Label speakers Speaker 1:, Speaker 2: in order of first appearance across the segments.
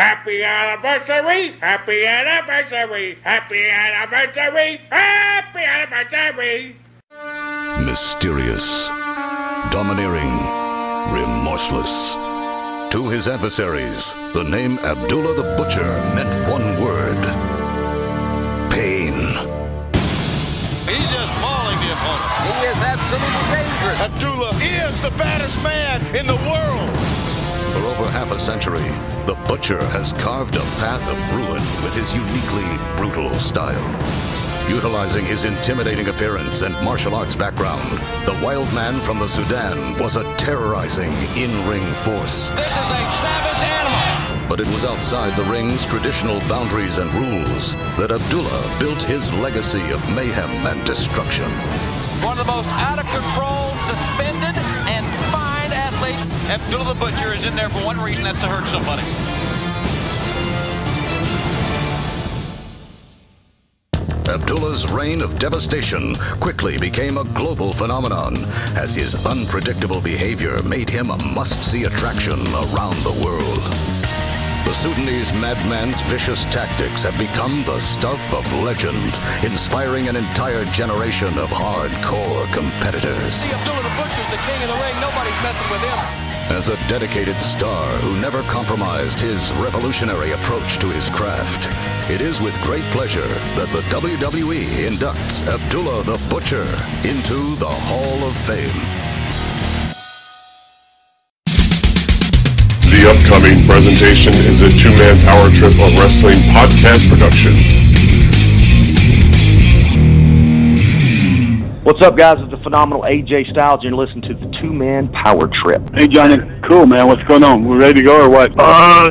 Speaker 1: Happy anniversary! Happy anniversary! Happy anniversary! Happy anniversary!
Speaker 2: Mysterious, domineering, remorseless. To his adversaries, the name Abdullah the Butcher meant one word pain.
Speaker 3: He's just mauling the opponent.
Speaker 4: He is absolutely dangerous.
Speaker 3: Abdullah is the baddest man in the world.
Speaker 2: For over half a century, the Butcher has carved a path of ruin with his uniquely brutal style. Utilizing his intimidating appearance and martial arts background, the wild man from the Sudan was a terrorizing in-ring force.
Speaker 5: This is a savage animal.
Speaker 2: But it was outside the ring's traditional boundaries and rules that Abdullah built his legacy of mayhem and destruction.
Speaker 5: One of the most out of control, suspended, and fined athletes.
Speaker 3: Abdullah the Butcher is in there for one reason, that's to hurt somebody.
Speaker 2: Abdullah's reign of devastation quickly became a global phenomenon as his unpredictable behavior made him a must-see attraction around the world. The Sudanese madman's vicious tactics have become the stuff of legend, inspiring an entire generation of hardcore competitors.
Speaker 5: See, Abdullah the Butcher's the king of the ring. Nobody's messing with him.
Speaker 2: As a dedicated star who never compromised his revolutionary approach to his craft, it is with great pleasure that the WWE inducts Abdullah the Butcher into the Hall of Fame.
Speaker 6: The upcoming presentation is a two-man power trip of wrestling podcast production.
Speaker 7: What's up, guys? It's the phenomenal AJ Styles. You're listening to the Two Man Power Trip.
Speaker 8: Hey, Johnny. Cool, man. What's going on? We ready to go or what? Uh,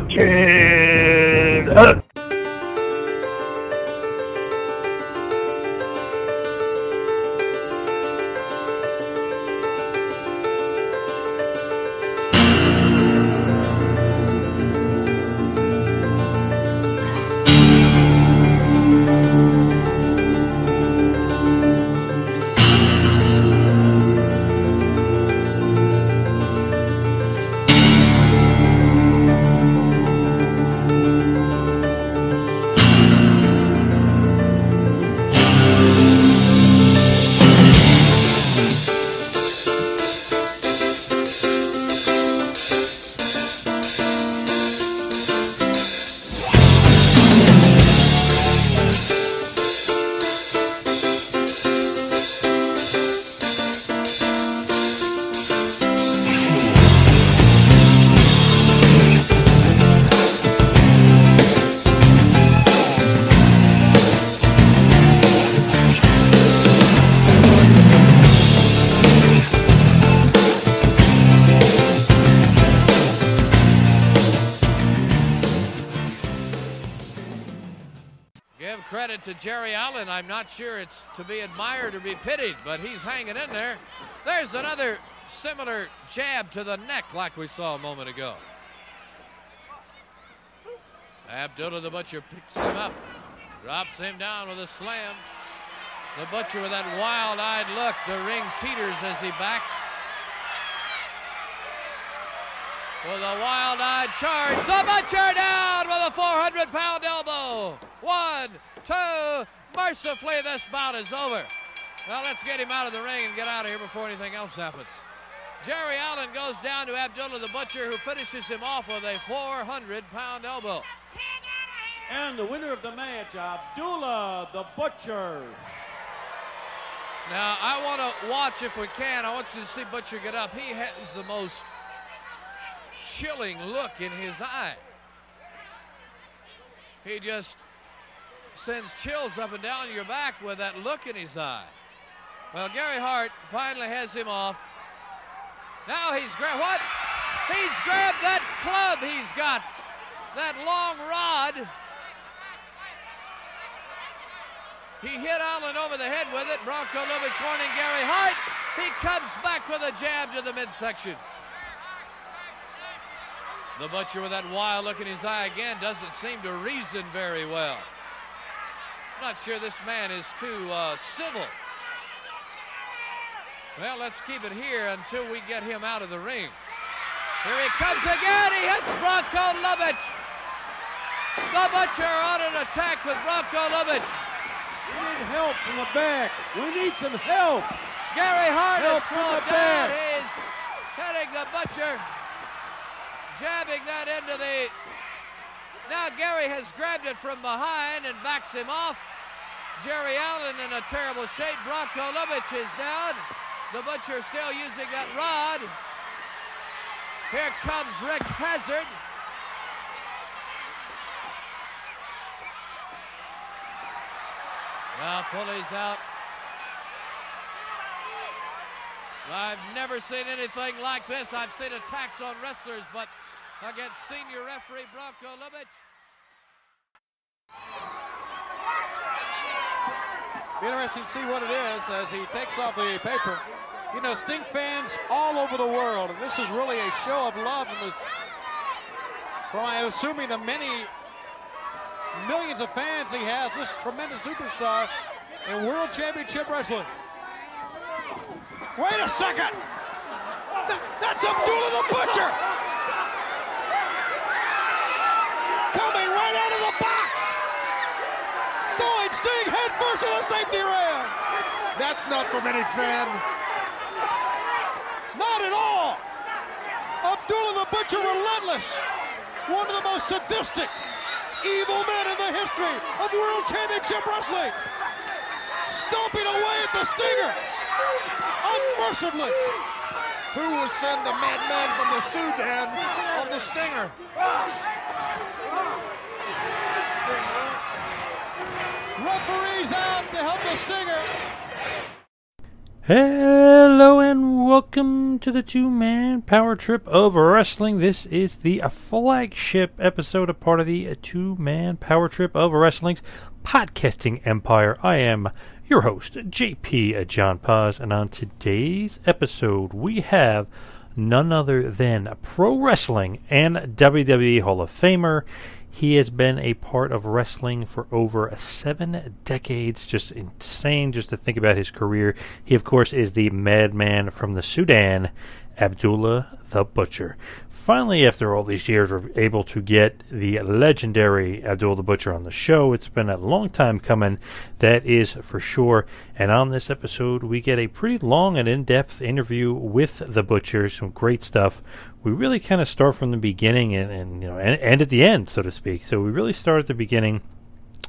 Speaker 9: be admired or be pitied, but he's hanging in there. There's another similar jab to the neck like we saw a moment ago. Abdullah the Butcher picks him up, drops him down with a slam. The Butcher with that wild-eyed look. The ring teeters as he backs. With a wild-eyed charge, the Butcher down with a 400-pound elbow. One, two, mercifully this bout is over. Well, let's get him out of the ring and get out of here before anything else happens. Jerry Allen goes down to Abdullah the Butcher, who finishes him off with a 400-pound elbow.
Speaker 10: And the winner of the match, Abdullah the Butcher.
Speaker 9: Now, I want to watch if we can. I want you to see Butcher get up. He has the most chilling look in his eye. He just sends chills up and down your back with that look in his eye. Well, Gary Hart finally has him off. Now he's grabbed what? He's grabbed that club he's got, that long rod. He hit Allen over the head with it. Bronko Lubich warning Gary Hart. He comes back with a jab to the midsection. The Butcher with that wild look in his eye again doesn't seem to reason very well. I'm not sure this man is too uh, civil. Well, let's keep it here until we get him out of the ring. Here he comes again. He hits Bronko Lubich.
Speaker 11: The Butcher on an attack with Bronko Lubich.
Speaker 10: We need help from the back. We need some help.
Speaker 11: Gary Hart
Speaker 10: Help
Speaker 11: is
Speaker 10: from the
Speaker 11: down.
Speaker 10: back.
Speaker 11: He's hitting the Butcher, jabbing that into the. Now Gary has grabbed it from behind and backs him off. Jerry Allen in a terrible shape. Bronko Lubich is down. The Butcher still using that rod. Here comes Rick Hazard. Now Pulley's out. I've never seen anything like this. I've seen attacks on wrestlers, but against senior referee Bronko Lubich.
Speaker 3: Be interesting to see what it is as he takes off the paper. You know, Sting fans all over the world, and this is really a show of love the, from I'm assuming the many millions of fans he has. This tremendous superstar in World Championship Wrestling.
Speaker 10: Wait a second. That- that's Abdullah the Butcher. Coming right out of the box. Throwing Sting head first to the safety rail.
Speaker 12: That's not from any fan.
Speaker 10: Not at all. Abdullah the Butcher relentless. One of the most sadistic, evil men in the history of World Championship Wrestling. Stomping away at the Stinger. Unmercifully.
Speaker 12: Who will send the madman from the Sudan on the Stinger?
Speaker 10: Out to help the Stinger.
Speaker 13: Hello and welcome to the two man power trip of wrestling. This is the flagship episode, a part of the two man power trip of wrestling's podcasting empire. I am your host, JP John Paz, and on today's episode, we have none other than pro wrestling and WWE Hall of Famer. He has been a part of wrestling for over seven decades. Just insane just to think about his career. He, of course, is the madman from the Sudan, Abdullah the Butcher. Finally, after all these years, we're able to get the legendary Abdul the Butcher on the show. It's been a long time coming, that is for sure. And on this episode, we get a pretty long and in depth interview with the Butcher. Some great stuff. We really kind of start from the beginning and, and you know and, and at the end, so to speak. So we really start at the beginning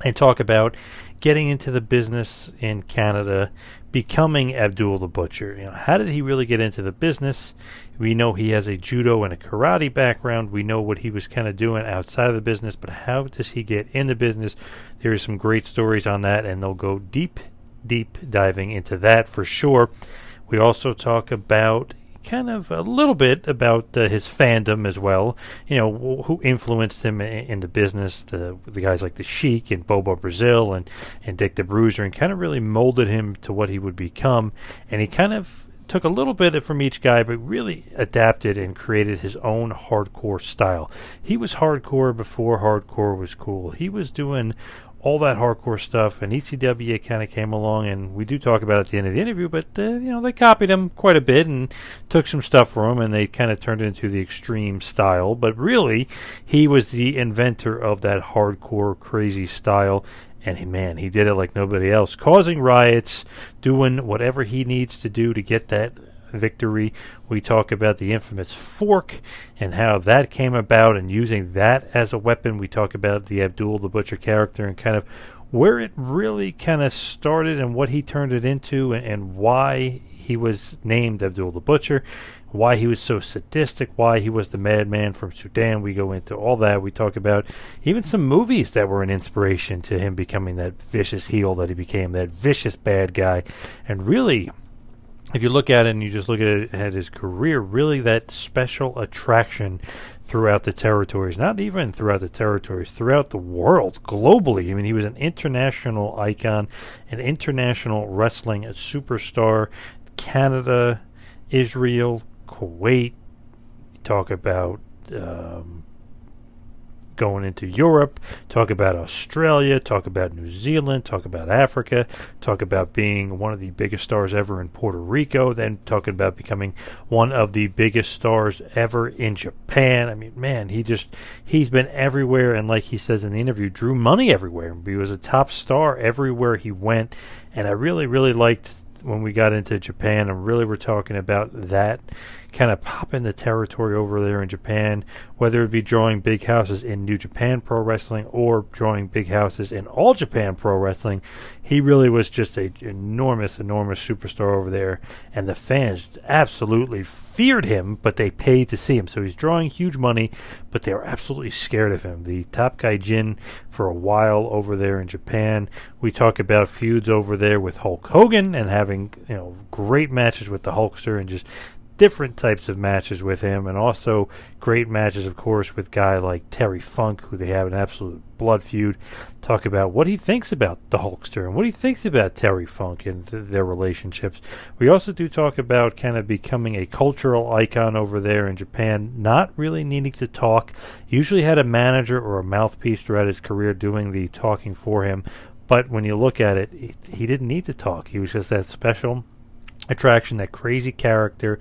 Speaker 13: and talk about getting into the business in Canada, becoming Abdul the Butcher. You know, how did he really get into the business? We know he has a judo and a karate background. We know what he was kind of doing outside of the business, but how does he get in the business? There are some great stories on that, and they'll go deep, deep diving into that for sure. We also talk about kind of a little bit about uh, his fandom as well. You know, wh- who influenced him in, in the business, the, the guys like the Sheik and Bobo Brazil and, and Dick the Bruiser, and kind of really molded him to what he would become. And he kind of took a little bit from each guy, but really adapted and created his own hardcore style. He was hardcore before hardcore was cool. He was doing all that hardcore stuff, and ECW kind of came along, and we do talk about it at the end of the interview, but uh, you know they copied him quite a bit and took some stuff from him, and they kind of turned it into the extreme style. But really, he was the inventor of that hardcore, crazy style. And he, man, he did it like nobody else, causing riots, doing whatever he needs to do to get that victory. We talk about the infamous fork and how that came about and using that as a weapon. We talk about the Abdul the Butcher character and kind of where it really kind of started and what he turned it into and, and why he was named Abdul the Butcher, why he was so sadistic, why he was the madman from Sudan. We go into all that. We talk about even some movies that were an inspiration to him becoming that vicious heel that he became, that vicious bad guy. And really, if you look at it and you just look at it at his career, really that special attraction throughout the territories, not even throughout the territories, throughout the world, globally. I mean, he was an international icon, an international wrestling superstar. Canada, Israel, Kuwait. Talk about um, going into Europe, talk about Australia, talk about New Zealand, talk about Africa, talk about being one of the biggest stars ever in Puerto Rico, then talking about becoming one of the biggest stars ever in Japan. I mean, man, he just he's been everywhere and like he says in the interview, drew money everywhere. He was a top star everywhere he went, and I really really liked when we got into Japan and really were talking about that kind of pop in the territory over there in Japan, whether it be drawing big houses in New Japan Pro Wrestling or drawing big houses in All Japan Pro Wrestling. He really was just a enormous, enormous superstar over there, and the fans absolutely feared him, but they paid to see him. So he's drawing huge money, but they were absolutely scared of him. The top gaijin for a while over there in Japan. We talk about feuds over there with Hulk Hogan and having you know great matches with the Hulkster and just different types of matches with him, and also great matches, of course, with guy like Terry Funk, who they have an absolute blood feud. Talk about what he thinks about the Hulkster and what he thinks about Terry Funk and th- their relationships. We also do talk about kind of becoming a cultural icon over there in Japan, not really needing to talk. Usually had a manager or a mouthpiece throughout his career doing the talking for him. But when you look at it, he, he didn't need to talk. He was just that special attraction, that crazy character,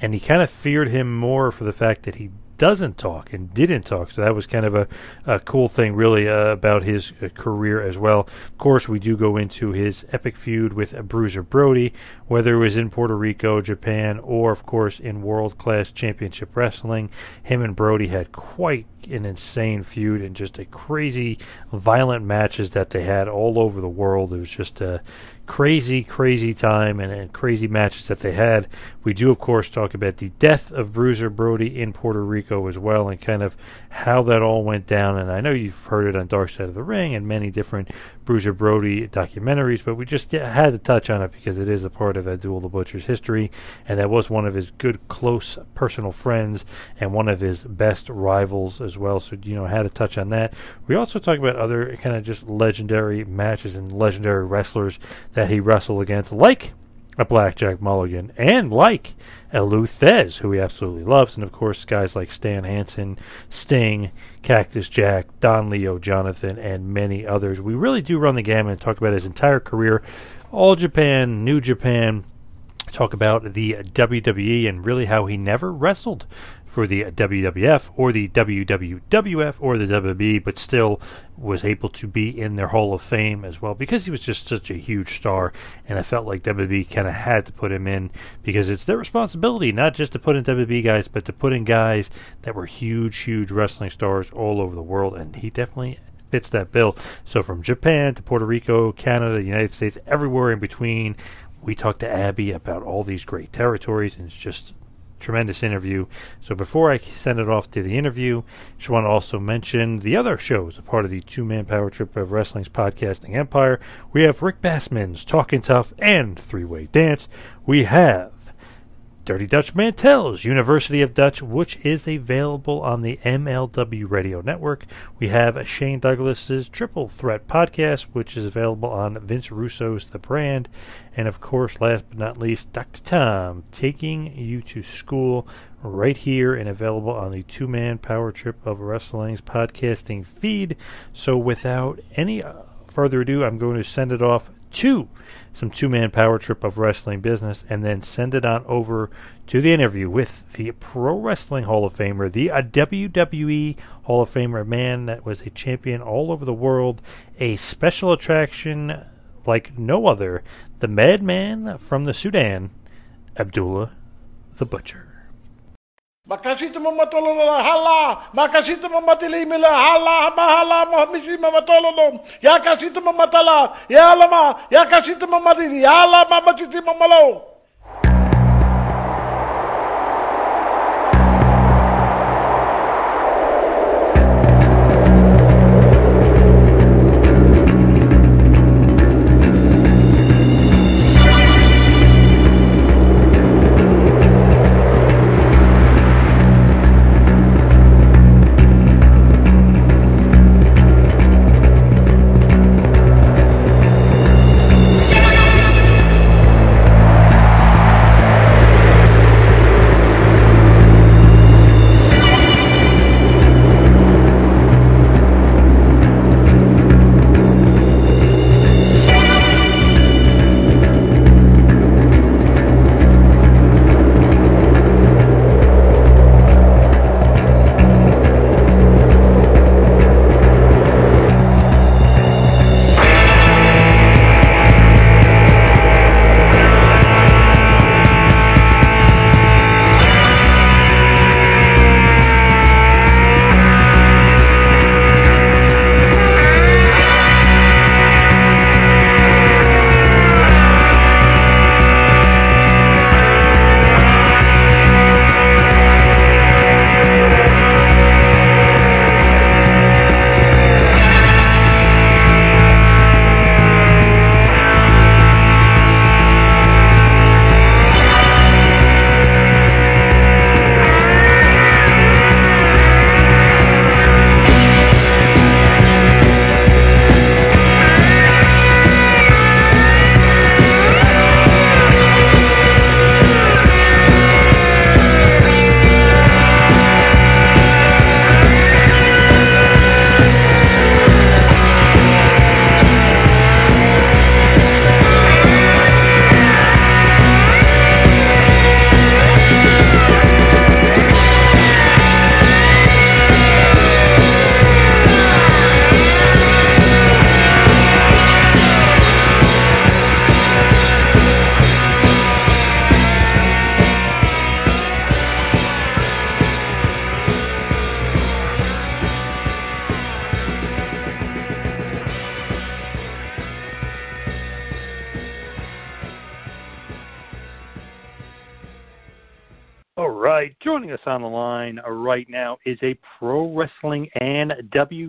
Speaker 13: and he kind of feared him more for the fact that he doesn't talk and didn't talk. So that was kind of a, a cool thing, really, uh, about his uh, career as well. Of course, we do go into his epic feud with Bruiser Brody, whether it was in Puerto Rico, Japan, or, of course, in World Class Championship Wrestling. Him and Brody had quite an insane feud and just a crazy, violent matches that they had all over the world. It was just a crazy, crazy time and, and, crazy matches that they had. We do, of course, talk about the death of Bruiser Brody in Puerto Rico as well and kind of how that all went down. And I know you've heard it on Dark Side of the Ring and many different Bruiser Brody documentaries, but we just had to touch on it because it is a part of Abdul the Butcher's history. And that was one of his good, close personal friends and one of his best rivals as well. So, you know, had to touch on that. We also talk about other kind of just legendary matches and legendary wrestlers that he wrestled against, like a Blackjack Mulligan, and like a Lou Thesz, who he absolutely loves, and of course guys like Stan Hansen, Sting, Cactus Jack, Don Leo, Jonathan, and many others. We really do run the gamut and talk about his entire career, All Japan, New Japan, talk about the WWE and really how he never wrestled for the WWF or the WWWF or the WWE, but still was able to be in their Hall of Fame as well because he was just such a huge star. And I felt like WWE kind of had to put him in because it's their responsibility not just to put in WWE guys, but to put in guys that were huge, huge wrestling stars all over the world. And he definitely fits that bill. So from Japan to Puerto Rico, Canada, United States, everywhere in between, we talked to Abby about all these great territories, and it's just tremendous interview. So before I send it off to the interview, just want to also mention the other shows, a part of the two man power trip of wrestling's podcasting empire. We have Rick Bassman's Talking Tough and Three Way Dance. We have Dirty Dutch Mantell's University of Dutch, which is available on the MLW Radio Network. We have Shane Douglas's Triple Threat Podcast, which is available on Vince Russo's The Brand. And of course, last but not least, Dr. Tom taking you to school right here and available on the two man power trip of wrestling's podcasting feed. So without any further ado, I'm going to send it off to some two man power trip of wrestling business and then send it on over to the interview with the Pro Wrestling Hall of Famer, the WWE Hall of Famer, man that was a champion all over the world, a special attraction like no other, the madman from the Sudan, Abdullah the Butcher.
Speaker 14: Maka situ mamatololo hala, maka situ mamatili mila hala, mahala mahmisi mamatololo,
Speaker 13: ya kasitu mamatala, ya lama, ya kasitu mamatili, ya lama mama mamalo.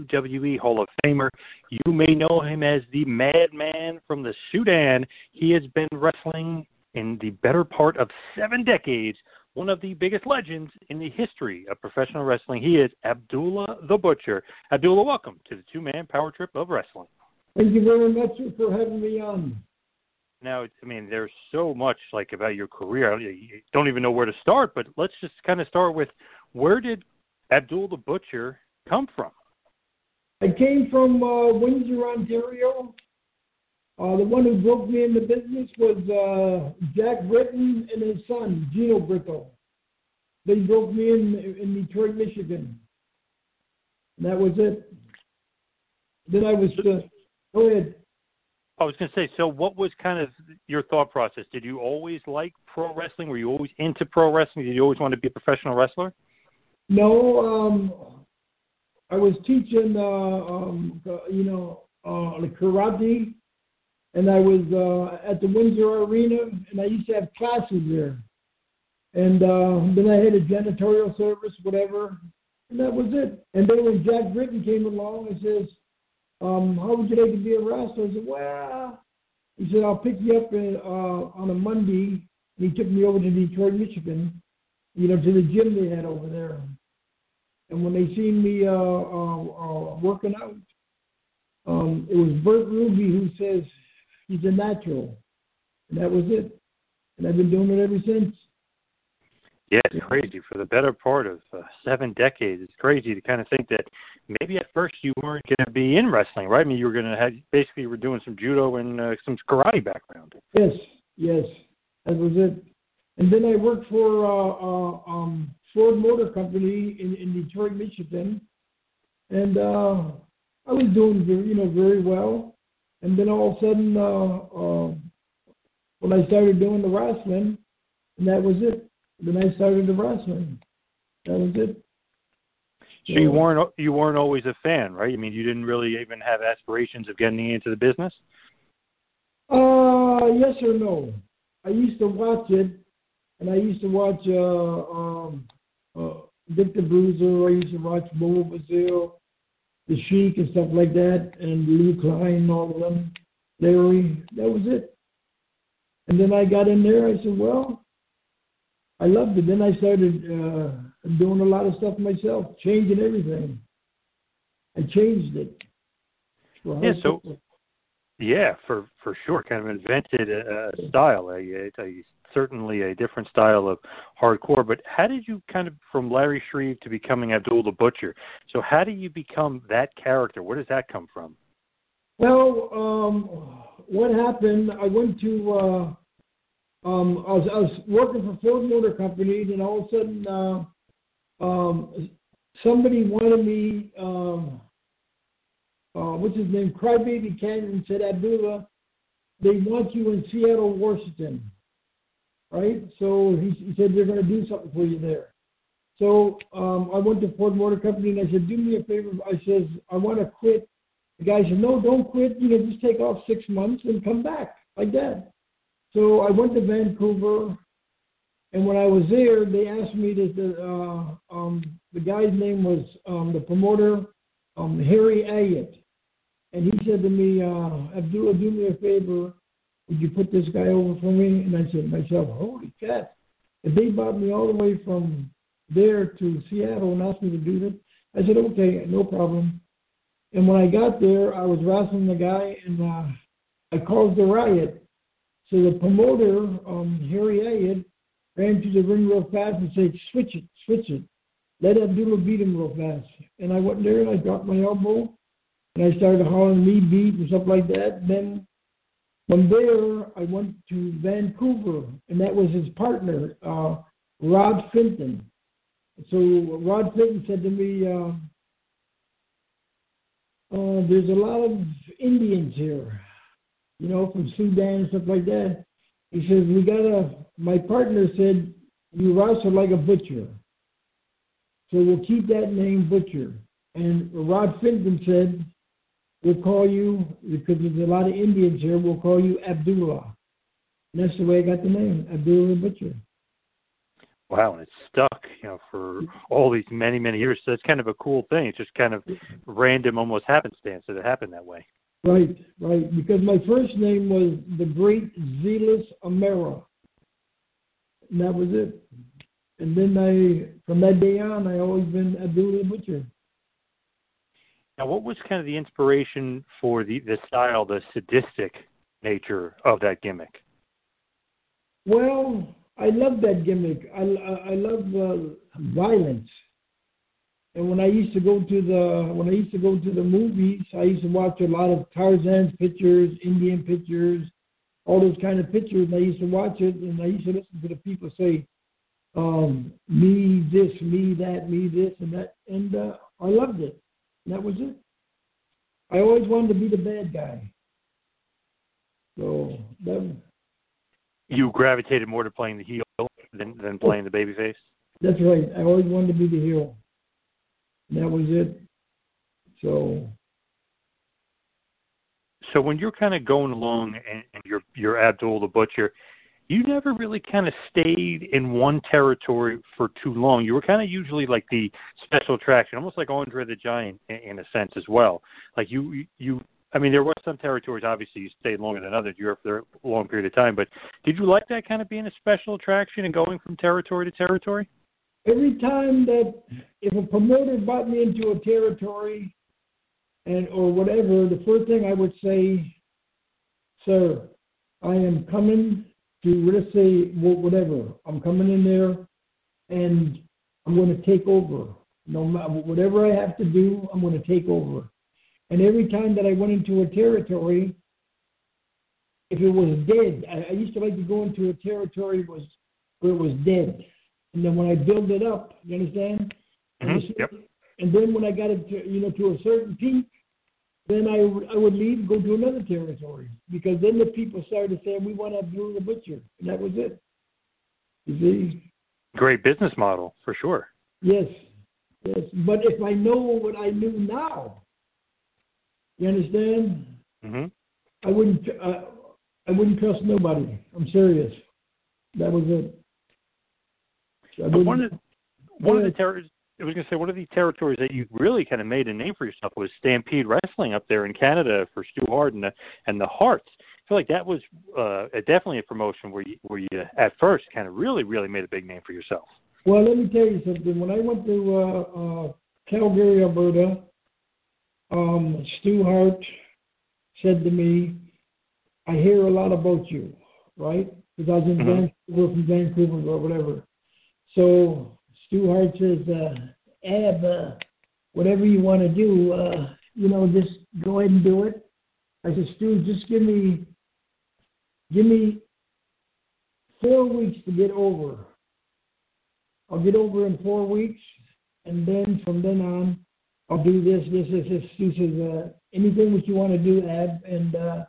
Speaker 13: WWE Hall of Famer. You may know him as the Madman from the Sudan. He has been wrestling in the better part of seven decades, one of the biggest legends in the history of professional wrestling. He is Abdullah the Butcher. Abdullah, welcome to the two man power trip of wrestling.
Speaker 15: Thank you very much for having me on.
Speaker 13: Now, I mean, there's so much like about your career. You don't even know where to start, but let's just kind of start with where did Abdul the Butcher come from?
Speaker 15: I came from uh, Windsor, Ontario. Uh, the one who broke me in the business was uh, Jack Britton and his son, Gino Brito. They broke me in in Detroit, Michigan. And that was it. Then I was. Uh, go ahead.
Speaker 13: I was going to say, so what was kind of your thought process? Did you always like pro wrestling? Were you always into pro wrestling? Did you always want to be a professional wrestler?
Speaker 15: No, um, I was teaching, uh, um, you know, uh, karate, and I was uh, at the Windsor Arena, and I used to have classes there. And uh, then I had a janitorial service, whatever, and that was it. And then when Jack Britton came along and says, um, how would you like to be a wrestler? I said, well, he said, I'll pick you up in, uh, on a Monday. And he took me over to Detroit, Michigan, you know, to the gym they had over there. And when they seen me uh, uh, uh, working out, um, it was Bert Ruby who says he's a natural. And that was it. And I've been doing it ever since.
Speaker 13: Yeah, it's crazy. For the better part of uh, seven decades, it's crazy to kind of think that maybe at first you weren't going to be in wrestling, right? I mean, you were going to have basically you were doing some judo and uh, some karate background.
Speaker 15: Yes, yes, that was it. And then I worked for uh, uh, um, Ford Motor Company in, in Detroit, Michigan, and uh, I was doing very, you know very well. And then all of a sudden, uh, uh, when I started doing the wrestling, and that was it then I started the wrestling. That was it.
Speaker 13: So you weren't you weren't always a fan, right? I mean, you didn't really even have aspirations of getting into the business.
Speaker 15: Uh, yes or no. I used to watch it, and I used to watch uh, um, uh, Dick the Bruiser. I used to watch Bobo Brazil, The Sheik, and stuff like that, and Lou Klein, and all of them. Larry. That was it. And then I got in there. I said, well, I loved it. Then I started uh, doing a lot of stuff myself, changing everything. I changed it.
Speaker 13: Yeah, so yeah, for for sure, kind of invented a, a style, a, a, certainly a different style of hardcore. But how did you kind of from Larry Shreve to becoming Abdul the Butcher? So how do you become that character? Where does that come from?
Speaker 15: Well, um, what happened? I went to uh, um, I, was, I was working for Ford Motor Company, and all of a sudden, uh, um, somebody wanted me. Um, uh, what's his name? Crybaby Cannon said, Abdullah, they want you in Seattle, Washington, right? So he, he said they're going to do something for you there. So um, I went to Ford Motor Company and I said, do me a favor. I says, I want to quit. The guy said, no, don't quit. You know, just take off six months and come back like that. So I went to Vancouver, and when I was there, they asked me to. Uh, um, the guy's name was um, the promoter, um, Harry Ayyett, and he said to me, uh, "Abdullah, do me a favor. Would you put this guy over for me?" And I said to myself, "Holy cat!" If they brought me all the way from there to Seattle and asked me to do this, I said, "Okay, no problem." And when I got there, I was wrestling the guy, and uh, I caused a riot. So the promoter, um, Harry Ayyett, ran to the ring real fast and said, switch it, switch it. Let Abdullah beat him real fast. And I went there and I dropped my elbow and I started hollering me beat and stuff like that. Then from there, I went to Vancouver and that was his partner, uh, Rod Fenton. So Rod Fenton said to me, uh, uh, there's a lot of Indians here you know, from Sudan and stuff like that. He says, we got to, my partner said, you wrestle like a butcher. So we'll keep that name Butcher. And Rod Fenton said, we'll call you, because there's a lot of Indians here, we'll call you Abdullah. And that's the way I got the name, Abdullah Butcher.
Speaker 13: Wow, and it's stuck, you know, for all these many, many years. So it's kind of a cool thing. It's just kind of random, almost happenstance that it happened that way.
Speaker 15: Right, right. Because my first name was the Great Zealous Amera, and that was it. And then I, from that day on, I always been Abdullah the Butcher.
Speaker 13: Now, what was kind of the inspiration for the the style, the sadistic nature of that gimmick?
Speaker 15: Well, I love that gimmick. I, I, I love uh, violence. And when I used to go to the when I used to go to the movies, I used to watch a lot of Tarzan's pictures, Indian pictures, all those kind of pictures. And I used to watch it, and I used to listen to the people say, um, "Me this, me that, me this, and that," and uh, I loved it. That was it. I always wanted to be the bad guy. So that
Speaker 13: You gravitated more to playing the heel than than playing the babyface.
Speaker 15: That's right. I always wanted to be the. And that was it. So
Speaker 13: So when you're kind of going along and, and you're you're Abdul the Butcher, you never really kind of stayed in one territory for too long. You were kind of usually like the special attraction, almost like Andre the Giant in, in a sense as well. Like you you I mean, there were some territories. Obviously, you stayed longer than others. You were for a long period of time. But did you like that kind of being a special attraction and going from territory to territory?
Speaker 15: every time that if a promoter brought me into a territory and or whatever, the first thing I would say, "Sir, I am coming to let's say wh- whatever. I'm coming in there, and I'm going to take over. No matter whatever I have to do, I'm going to take over." And every time that I went into a territory, if it was dead, I, I used to like to go into a territory was where it was dead. And then when I build it up, you understand? And,
Speaker 13: Mhm,
Speaker 15: the-
Speaker 13: yep.
Speaker 15: and then when I got it, to, you know, to a certain peak, then I, would- I would leave, go to another territory because then the people started saying we want to Abdul the Butcher, and that was it. You see?
Speaker 13: Great business model for sure.
Speaker 15: Yes, yes. But if I know what I knew now, you understand?
Speaker 13: hmm
Speaker 15: I wouldn't. Uh, I wouldn't trust nobody. I'm serious. That was it. I
Speaker 13: But one
Speaker 15: wouldn't-
Speaker 13: of one of the
Speaker 15: Yeah.
Speaker 13: I was going to say one of the territories that you really kind of made a name for yourself was Stampede Wrestling up there in Canada for Stu Hart and the and the Harts. I feel like that was uh, definitely a promotion where you where you at first kind of really really made a big name for yourself.
Speaker 15: Well, let me tell you something. When I went to uh, uh, Calgary, Alberta, um, Stu Hart said to me, "I hear a lot about you, right? Because I was in
Speaker 13: Mhm.
Speaker 15: Vancouver, from Vancouver or whatever." So Stu Hart says, uh, "Ab, uh, whatever you want to do, uh, you know, just go ahead and do it." I said, "Stu, just give me, give me four weeks to get over." I'll get over in four weeks, and then from then on, I'll do this, this, this, this. He says, uh, anything that you want to do, Ab. And uh,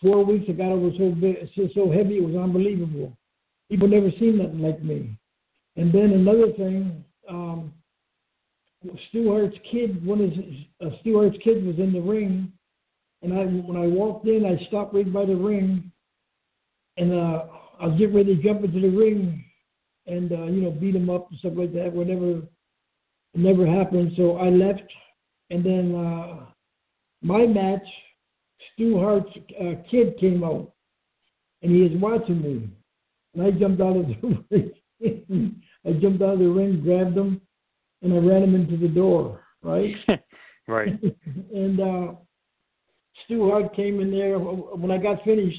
Speaker 15: four weeks, I got over so big, so, so heavy, it was unbelievable. People never seen nothing like me. And then another thing, um, kid, one of uh, kids was in the ring, and I when I walked in, I stopped right by the ring, and uh, I was getting ready to jump into the ring and uh, you know beat him up and stuff like that. Whatever, it never happened. So I left, and then uh, my match, Stu Hart's uh, kid came out, and he is watching me, and I jumped out of the ring. I jumped out of the ring, grabbed him, and I ran him into the door. Right.
Speaker 13: right.
Speaker 15: and uh, Stu Hart came in there when I got finished.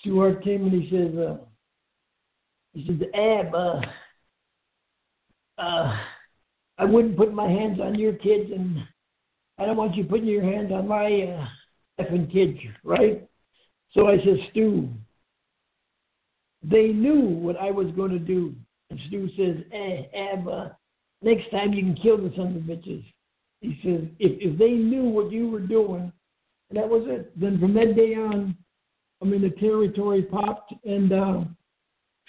Speaker 15: Stu Hart came and he says. Uh, he says, Ab, uh, uh, I wouldn't put my hands on your kids, and I don't want you putting your hands on my uh, effing kids, right? So I said, Stu, they knew what I was going to do. And Stu says, eh, Ab, uh, next time you can kill the son of bitches. He says, if, if they knew what you were doing, and that was it. Then from that day on, I mean, the territory popped, and uh,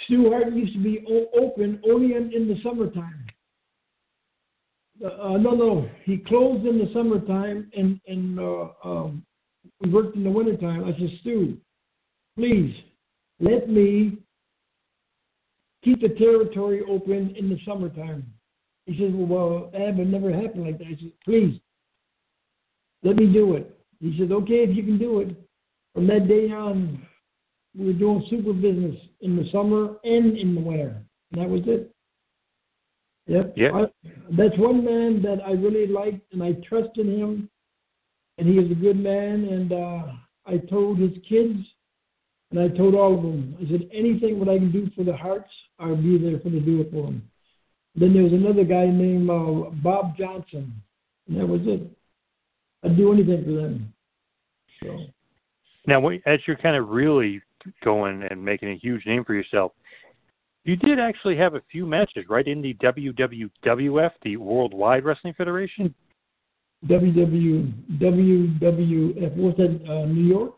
Speaker 15: Stu Hart used to be open only in, in the summertime. Uh, no, no, he closed in the summertime and and uh, um, worked in the wintertime. I said, Stu, please let me keep the territory open in the summertime. He says, well, Ab, it never happened like that. I said, please, let me do it. He said, okay, if you can do it. From that day on, we were doing super business in the summer and in the winter. And that was it. Yep.
Speaker 13: Yeah.
Speaker 15: I, that's one man that I really liked and I trusted him. And he is a good man. And uh, I told his kids and I told all of them, I said, anything what I can do for the Harts, I'll be there for to do it for them. Then there was another guy named uh, Bob Johnson. And that was it. I'd do anything for them. So.
Speaker 13: Now, as you're kind of really going and making a huge name for yourself, you did actually have a few matches, right, in the WWWF, the Worldwide Wrestling Federation.
Speaker 15: WW, WWF, what's that, uh, New York?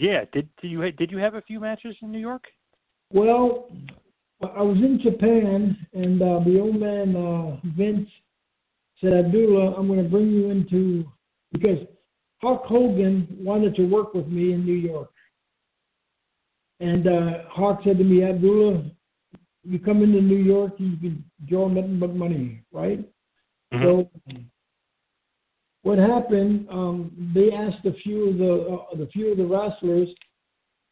Speaker 13: Yeah, did, did you did you have a few matches in New York?
Speaker 15: Well, I was in Japan, and uh, the old man uh, Vince said, Abdullah, I'm going to bring you into because Hulk Hogan wanted to work with me in New York, and uh, Hawk said to me, Abdullah, you come into New York, you can draw nothing but money, right? So what happened? Um, they asked a few of the uh, the few of the wrestlers,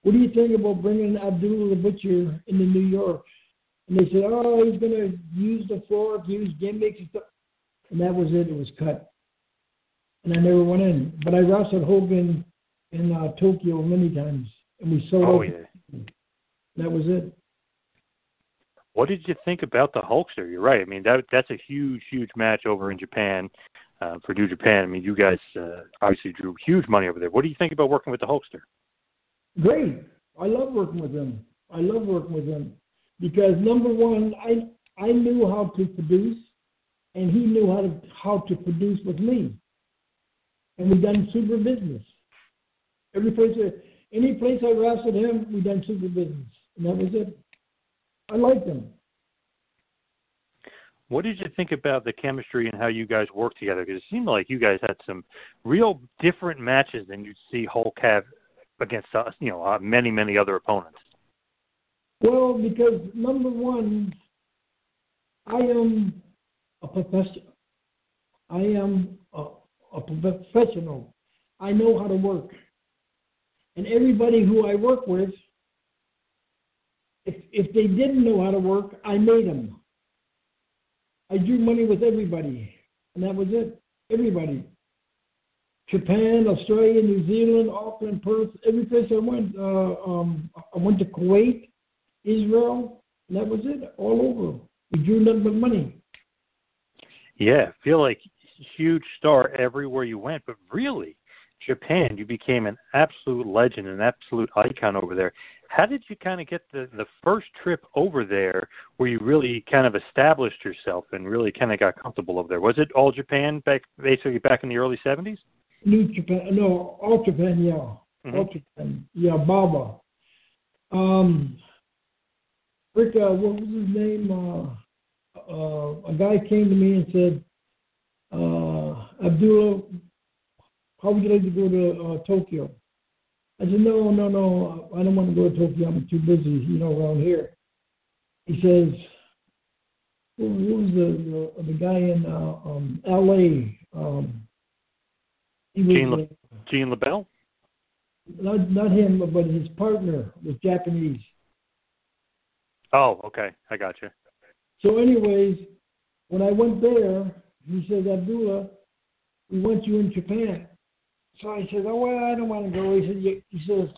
Speaker 15: "What do you think about bringing Abdullah the Butcher into New York?" And they said, "Oh, he's going to use the floor, use gimmicks and stuff." And that was it. It was cut, and I never went in. But I wrestled Hogan in uh, Tokyo many times, and we sold.
Speaker 13: Oh yeah.
Speaker 15: That was it.
Speaker 13: What did you think about the Hulkster? You're right. I mean, that that's a huge, huge match over in Japan uh, for New Japan. I mean, you guys uh, obviously drew huge money over there. What do you think about working with the Hulkster?
Speaker 15: Great. I love working with him. I love working with him because number one, I I knew how to produce, and he knew how to how to produce with me, and we done super business. Every place, any place I wrestled him, we done super business, and that was it. I liked him.
Speaker 13: What did you think about the chemistry and how you guys worked together? Because it seemed like you guys had some real different matches than you'd see Hulk have against us, you know, uh, many, many other opponents.
Speaker 15: Well, because number one, I am a professional. I am a, a professional. I know how to work. And everybody who I work with, if, if they didn't know how to work, I made them. I drew money with everybody, and that was it. Everybody. Japan, Australia, New Zealand, Auckland, Perth, every place I went. Uh, um, I went to Kuwait, Israel, and that was it. All over. We drew nothing but money.
Speaker 13: Yeah, feel like huge star everywhere you went, but really, Japan, you became an absolute legend, an absolute icon over there. How did you kind of get the the first trip over there where you really kind of established yourself and really kind of got comfortable over there? Was it all Japan back basically back in the early seventies?
Speaker 15: New Japan, no, all Japan, yeah, all Japan, yeah, Baba. Um, Rick, uh, what was his name? Uh, uh, a guy came to me and said, uh, Abdullah, how would you like to go to uh, Tokyo? I said, no, no, no, I don't want to go to Tokyo. I'm too busy, you know, around here. He says, who, who was the, the the guy in uh, um, L.A. Um, he was,
Speaker 13: Gene,
Speaker 15: uh,
Speaker 13: Gene LeBell?
Speaker 15: not not him, but his partner was Japanese.
Speaker 13: Oh, okay, I got you.
Speaker 15: So, anyways, when I went there, he said, Abdullah, we want you in Japan. So I said, oh well, I don't want to go. He said, "You- he says,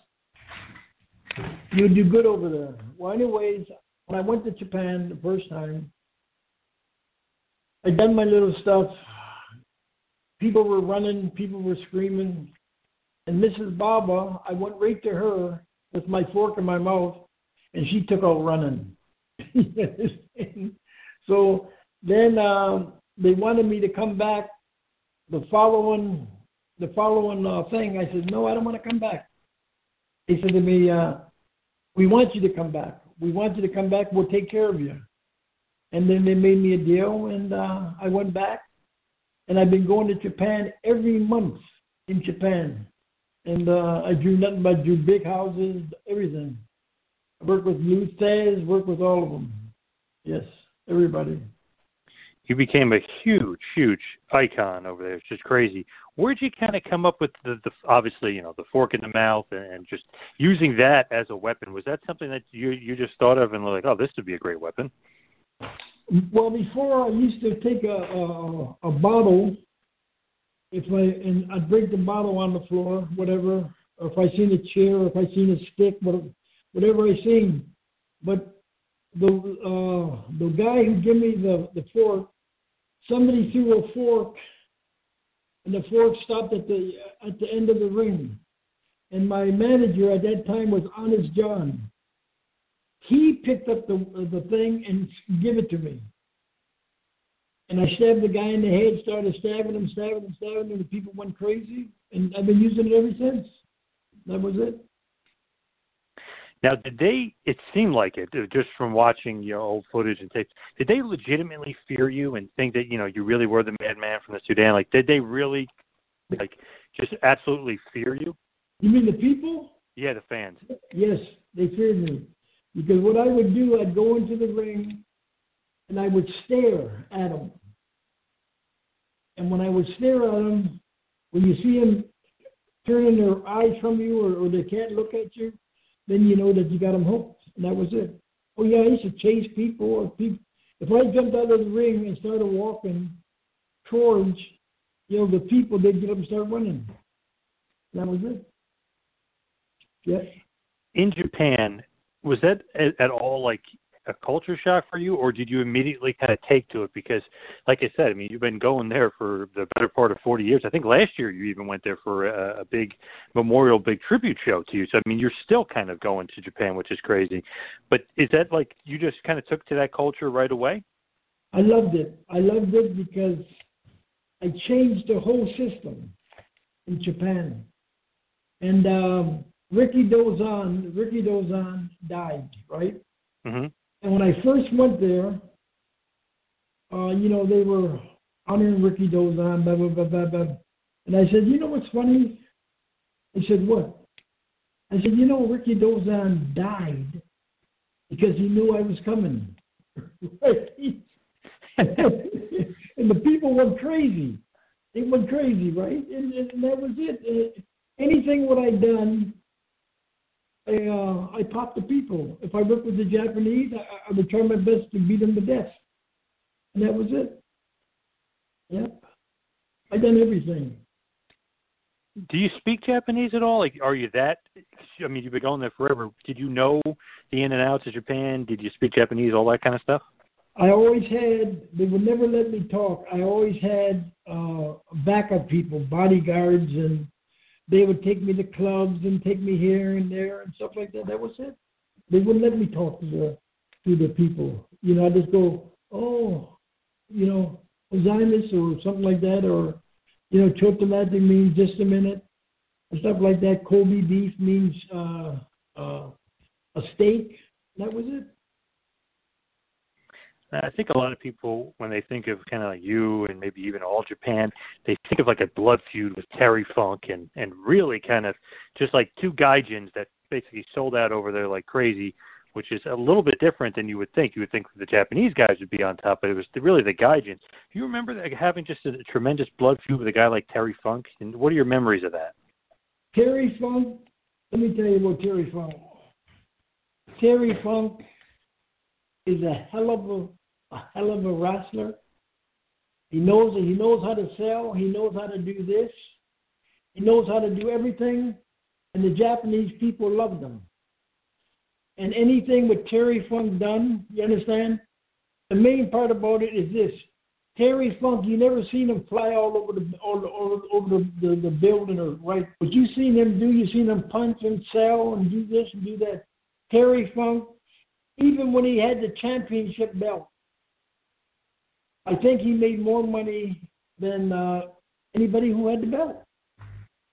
Speaker 15: you do good over there. Well, anyways, when I went to Japan the first time, I done my little stuff. People were running, people were screaming, and Mrs. Baba, I went right to her with my fork in my mouth, and she took out running. so then um, they wanted me to come back the following the following uh, thing. I said, no, I don't want to come back. He said to me, uh, we want you to come back. We want you to come back. We'll take care of you. And then they made me a deal, and uh, I went back. And I've been going to Japan every month in Japan. And uh, I drew nothing but drew big houses, everything. I worked with Lou worked with all of them. Yes, everybody.
Speaker 13: You became a huge, huge icon over there. It's just crazy. Where'd you kind of come up with the, the obviously, you know, the fork in the mouth and, and just using that as a weapon? Was that something that you you just thought of and were like, oh, this would be a great weapon?
Speaker 15: Well, before I used to take a a, a bottle, if I and I'd break the bottle on the floor, whatever, or if I seen a chair, or if I seen a stick, whatever, I seen. But the uh, the guy who gave me the the fork, somebody threw a fork, and the fork stopped at the at the end of the ring, and my manager at that time was Honest John he picked up the the thing and give it to me. And I stabbed the guy in the head, started stabbing him, stabbing him, stabbing him, and the people went crazy. And I've been using it ever since. That was it.
Speaker 13: Now, did they? It seemed like it, uh, just from watching your old footage and tapes. Did they legitimately fear you and think that you know you really were the madman from the Sudan? Like, did they really, like, just absolutely fear you?
Speaker 15: You mean the people?
Speaker 13: Yeah, the fans.
Speaker 15: Yes, they feared me. Because what I would do, I'd go into the ring and I would stare at them. And when I would stare at them, when you see them turning their eyes from you or, or they can't look at you, then you know that you got them hooked. And that was it. Oh, yeah, I used to chase people. Or people. If I jumped out of the ring and started walking towards, you know, the people, they'd get up and start running. That was it. Yes.
Speaker 13: In Japan, was that at, at all like a culture shock for you, or did you immediately kind of take to it? Because, like I said, I mean, you've been going there for the better part of 40 years. I think last year you even went there for a, a big memorial, big tribute show to you. So, I mean, you're still kind of going to Japan, which is crazy. But is that like you just kind of took to that culture right away?
Speaker 15: I loved it. I loved it because I changed the whole system in Japan. And um, Rikidozan, Ricky Dozan died, right?
Speaker 13: Mm-hmm.
Speaker 15: And when I first went there, uh, you know, they were honoring Rikidozan, blah, blah, blah, blah, blah. And I said, you know what's funny? He said, what? I said, you know, Rikidozan died because he knew I was coming. and the people went crazy. They went crazy, right? And, and that was it. Anything what I'd done I, uh, I taught the people. If I worked with the Japanese, I, I would try my best to beat them to death. And that was it. Yep. I done everything.
Speaker 13: Do you speak Japanese at all? Like, are you that? I mean, you've been going there forever. Did you know the in and outs of Japan? Did you speak Japanese? All that kind of stuff.
Speaker 15: I always had. They would never let me talk. I always had uh, backup people, bodyguards, and they would take me to clubs and take me here and there and stuff like that. That was it. They wouldn't let me talk to the to the people. You know, I just go, oh, you know, Zionist or something like that, or you know, Chotomati means just a minute, and stuff like that. Kobe beef means uh, uh, a steak. That was it.
Speaker 13: Uh, I think a lot of people, when they think of kind of like you and maybe even all Japan, they think of like a blood feud with Terry Funk and and really kind of just like two gaijins that basically sold out over there like crazy, which is a little bit different than you would think. You would think the Japanese guys would be on top, but it was really the gaijins. Do you remember that, having just a, a tremendous blood feud with a guy like Terry Funk? And what are your memories of that?
Speaker 15: Terry Funk. Let me tell you about Terry Funk. Terry Funk is a hell of a a hell of a wrestler. He knows he knows how to sell. He knows how to do this. He knows how to do everything, and the Japanese people love them. And anything with Terry Funk done, you understand? The main part about it is this: Terry Funk, you never seen him fly all over the all, all over the, the, the building or right. What you seen him do, you seen him punch and sell and do this and do that. Terry Funk, even when he had the championship belt, I think he made more money than uh, anybody who had the belt.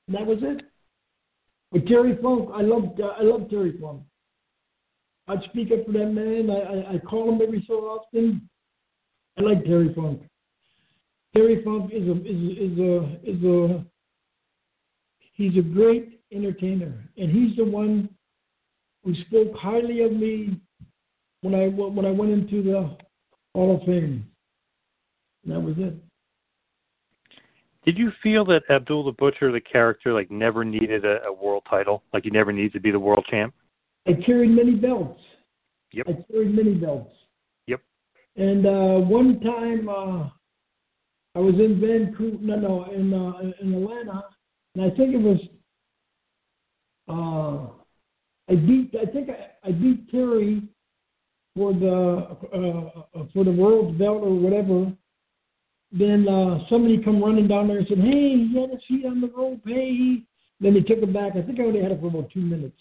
Speaker 15: And that was it. But Terry Funk, I love uh, I love Terry Funk. I'd speak up for that man. I, I, I call him every so often. I like Terry Funk. Terry Funk is a is is a is a he's a great entertainer, and he's the one who spoke highly of me when I when I went into the Hall of Fame. And that was it.
Speaker 13: Did you feel that Abdul the Butcher, the character, like never needed a, a world title? Like he never needed to be the world champ?
Speaker 15: I carried many belts.
Speaker 13: Yep.
Speaker 15: I carried many belts.
Speaker 13: Yep.
Speaker 15: And uh, one time uh, I was in Vancouver, no, no, in uh, in Atlanta, and I think it was uh, I beat. I think I, I beat Terry for the uh, for the world's belt or whatever. Then uh, somebody come running down there and said, "Hey, he had his feet on the rope. Hey." Then they took him back. I think I only had it for about two minutes.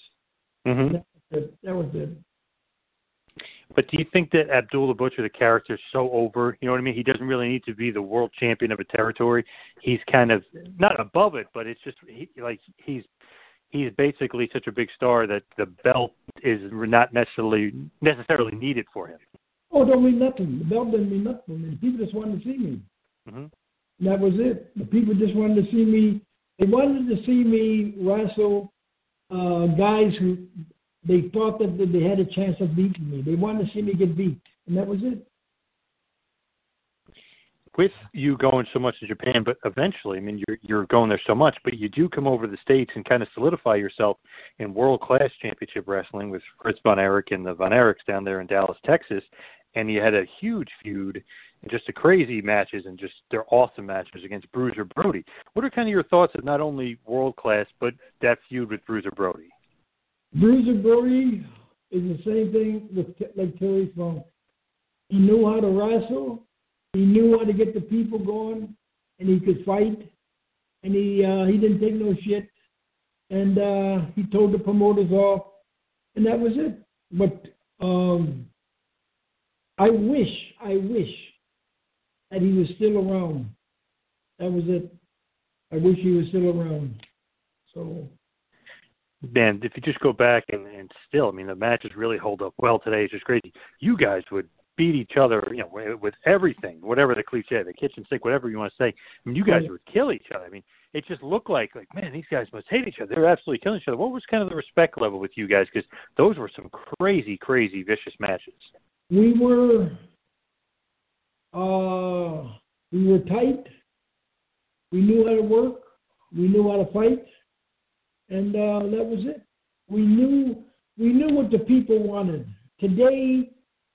Speaker 13: Mm-hmm.
Speaker 15: That was it. That was it.
Speaker 13: But do you think that Abdul the Butcher, the character, is so over? You know what I mean? He doesn't really need to be the world champion of a territory. He's kind of not above it, but it's just he, like he's he's basically such a big star that the belt is not necessarily necessarily needed for him.
Speaker 15: Oh, it don't mean nothing. The belt didn't mean nothing. I mean, people just wanted to see me.
Speaker 13: Mm-hmm.
Speaker 15: That was it. The people just wanted to see me. They wanted to see me wrestle uh, guys who they thought that they had a chance of beating me. They wanted to see me get beat, and that was it.
Speaker 13: With you going so much to Japan, but eventually, I mean, you're you're going there so much, but you do come over to the states and kind of solidify yourself in world class championship wrestling with Fritz von Erich and the Von Erichs down there in Dallas, Texas, and you had a huge feud and just the crazy matches and just they're awesome matches against Bruiser Brody. What are kind of your thoughts of not only world class but that feud with Bruiser Brody?
Speaker 15: Bruiser Brody is the same thing with like Terry Funk. He knew how to wrestle. He knew how to get the people going, and he could fight. And he uh, he didn't take no shit. And uh, he told the promoters off, and that was it. But um, I wish, I wish that he was still around. That was it. I wish he was still around. So
Speaker 13: man, if you just go back and, and still, I mean, the matches really hold up well today. It's just crazy. You guys would beat each other, you know, with everything, whatever the cliche, the kitchen sink, whatever you want to say. I mean, you guys would kill each other. I mean, it just looked like, like, man, these guys must hate each other. They're absolutely killing each other. What was kind of the respect level with you guys? Because those were some crazy, crazy, vicious matches.
Speaker 15: We were, uh, we were tight. We knew how to work. We knew how to fight and uh, that was it. We knew we knew what the people wanted. Today,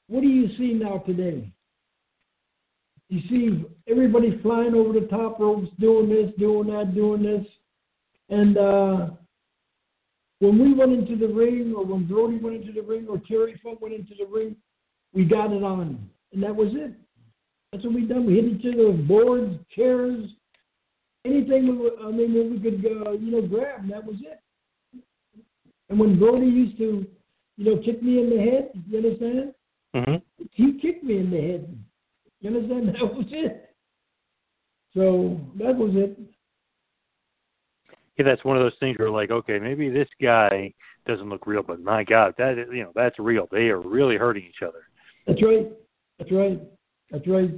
Speaker 15: what do you see now today? You see everybody flying over the top ropes, doing this, doing that, doing this, and uh, when we went into the ring, or when Brody went into the ring, or Terry Funk went into the ring, we got it on, and that was it. That's what we done. We hit each other with boards, chairs, anything we were, I mean, we could, uh, you know, grab, and that was it. And when Brody used to, you know, kick me in the head, you understand?
Speaker 13: Mm-hmm.
Speaker 15: He kicked me in the head. You understand? That was it. So that was it.
Speaker 13: Yeah, that's one of those things where like, okay, maybe this guy doesn't look real, but my God, that is, you know, that's real. They are really hurting each other.
Speaker 15: That's right. That's right. That's right.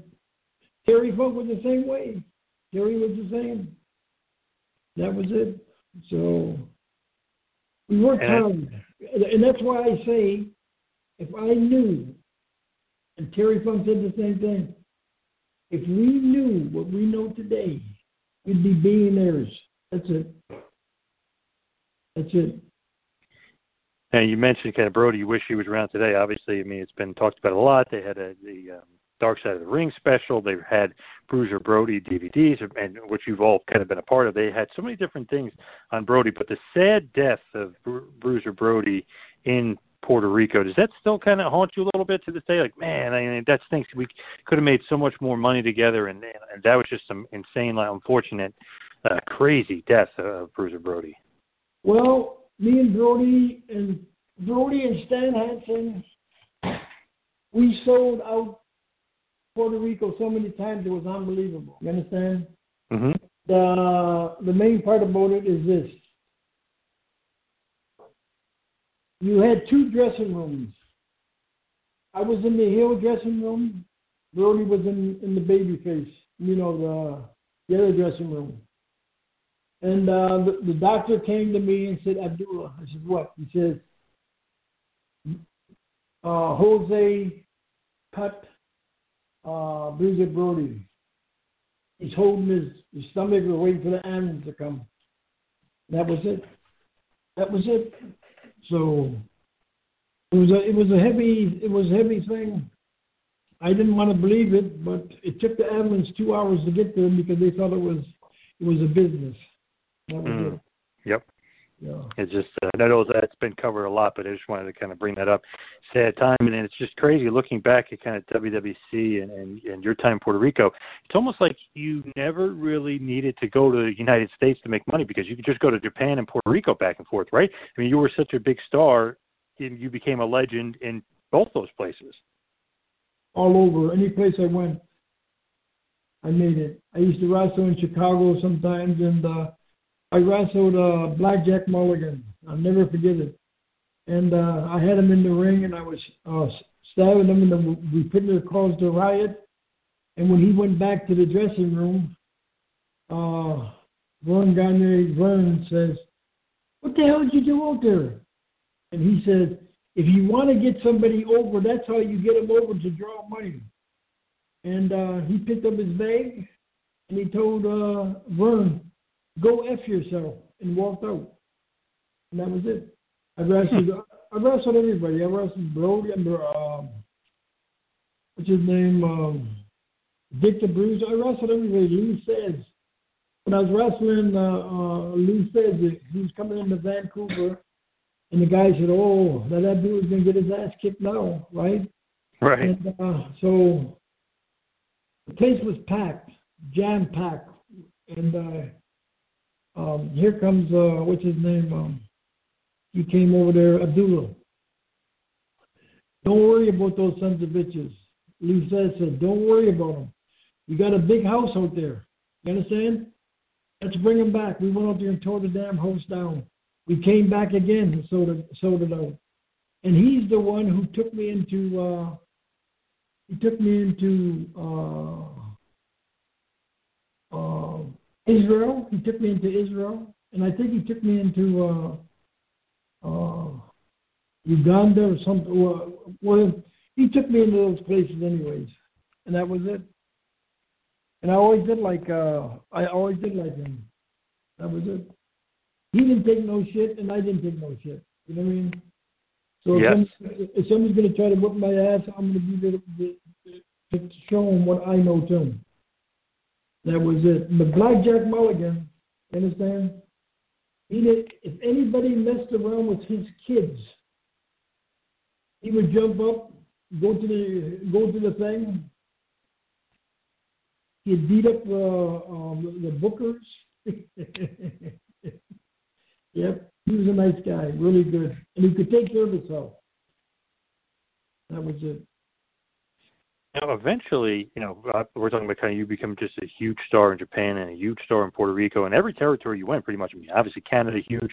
Speaker 15: Terry Funk was the same way. Terry was the same. That was it. So we worked hard, and that's why I say, if I knew, and Terry Funk said the same thing, if we knew what we know today, we'd be billionaires. That's it. That's it.
Speaker 13: And you mentioned kind of Brody. You wish he was around today. Obviously, I mean it's been talked about a lot. They had a, the um, Dark Side of the Ring special. They've had Bruiser Brody DVDs, and which you've all kind of been a part of. They had so many different things on Brody, but the sad death of Bru- Bruiser Brody in Puerto Rico does that still kind of haunt you a little bit to this day? Like, man, I mean, that stinks. We could have made so much more money together, and, and that was just some insane, unfortunate, uh, crazy death of Bruiser Brody.
Speaker 15: Well, me and Brody and Brody and Stan Hansen, we sold out Puerto Rico so many times it was unbelievable. You understand?
Speaker 13: Mm-hmm.
Speaker 15: The the main part about it is this. You had two dressing rooms. I was in the heel dressing room. Brody was in, in the baby face, you know, the, the other dressing room. And uh, the, the doctor came to me and said, Abdullah. I said, what? He says, uh, Jose Cut uh, Bruiser Brody. He's holding his, his stomach and waiting for the ambulance to come. That was it. That was it. So it was a it was a heavy it was a heavy thing. I didn't want to believe it, but it took the ambulance two hours to get there because they thought it was it was a business. That was
Speaker 13: Mm.
Speaker 15: it.
Speaker 13: Yep.
Speaker 15: Yeah.
Speaker 13: It's just uh, I know that's been covered a lot, but I just wanted to kind of bring that up. Sad time, and it's just crazy looking back at kind of WWC and, and and your time in Puerto Rico. It's almost like you never really needed to go to the United States to make money because you could just go to Japan and Puerto Rico back and forth, right? I mean, you were such a big star, and you became a legend in both those places.
Speaker 15: all over. Any place I went, I made it. I used to wrestle in Chicago sometimes, and uh, I wrestled uh, Blackjack Mulligan. I'll never forget it. And uh, I had him in the ring, and I was uh, stabbing him, and the, we caused a riot. And when he went back to the dressing room, uh, Verne Gagne, Verne says, "What the hell did you do out there?" And he said, if you want to get somebody over, that's how you get them over to draw money. And uh, he picked up his bag and he told uh, Verne, "Go f yourself," and walked out. And that was it. I wrestled. I wrestled everybody. I wrestled Brody and um, what's his name, um, Dick the Bruiser. I wrestled everybody. Lou says when I was wrestling, uh, uh, Lou says that he was coming into Vancouver. And the guy said, "Oh, that that dude's gonna get his ass kicked now, right?"
Speaker 13: Right.
Speaker 15: And uh, so the place was packed, jam packed, and uh, um, here comes uh, what's his name? Um, he came over there, Abdullah. Don't worry about those sons of bitches. Said, said, "Don't worry about them. You got a big house out there. You understand? Let's bring them back." We went out there and tore the damn house down. We came back again and sold it, sold it out. And he's the one who took me into, uh, he took me into uh, uh, Israel. He took me into Israel. And I think he took me into uh, uh, Uganda or something. Well, well, he took me into those places anyways. And that was it. And I always did like, uh, I always did like him. That was it he didn't take no shit, and I didn't take no shit. You know what I mean? So
Speaker 13: Yes.
Speaker 15: if, if somebody's going to try to whip my ass, I'm to be there to, to, to show them what I know too. That was it. But Black Jack Mulligan, understand? He did, if anybody messed around with his kids, he would jump up, go to the go to the thing. He'd beat up uh, um, the bookers. Yep, he was a nice guy, really good, and he could take care of himself. That was it.
Speaker 13: Now, eventually, you know, uh, we're talking about kind of you become just a huge star in Japan and a huge star in Puerto Rico and every territory you went, pretty much. I mean, obviously Canada huge,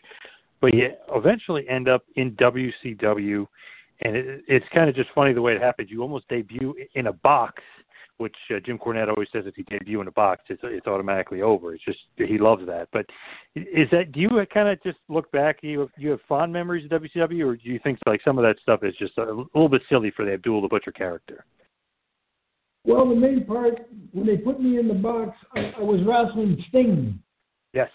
Speaker 13: but you eventually end up in WCW, and it, it's kind of just funny the way it happened. You almost debut in a box, which uh, Jim Cornette always says if you debut in a box, it's it's automatically over. It's just he loves that. But is that do you kind of just look back? You have, you have fond memories of WCW, or do you think like some of that stuff is just a little bit silly for the Abdul the Butcher character?
Speaker 15: Well, the main part when they put me in the box, I, I was wrestling Sting,
Speaker 13: Yes.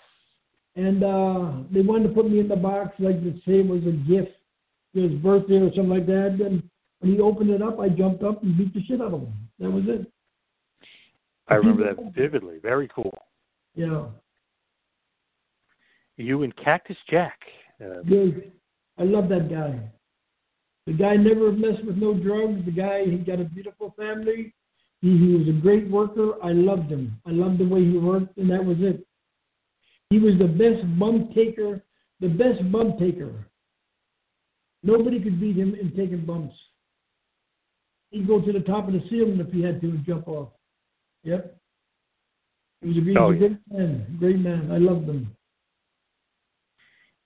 Speaker 15: and uh, they wanted to put me in the box like to say it was a gift, for his birthday or something like that. And when he opened it up, I jumped up and beat the shit out of him. That was it.
Speaker 13: I remember that vividly. Very cool.
Speaker 15: Yeah.
Speaker 13: You and Cactus Jack. Uh,
Speaker 15: Dude, I love that guy. The guy never messed with no drugs. The guy, he got a beautiful family. He, he was a great worker. I loved him. I loved the way he worked, and that was it. He was the best bump taker, the best bump taker. Nobody could beat him in taking bumps. He'd go to the top of the ceiling if he had to and jump off. Yep. He was a, he was
Speaker 13: Oh,
Speaker 15: a
Speaker 13: yeah.
Speaker 15: great man. Great man. I loved him.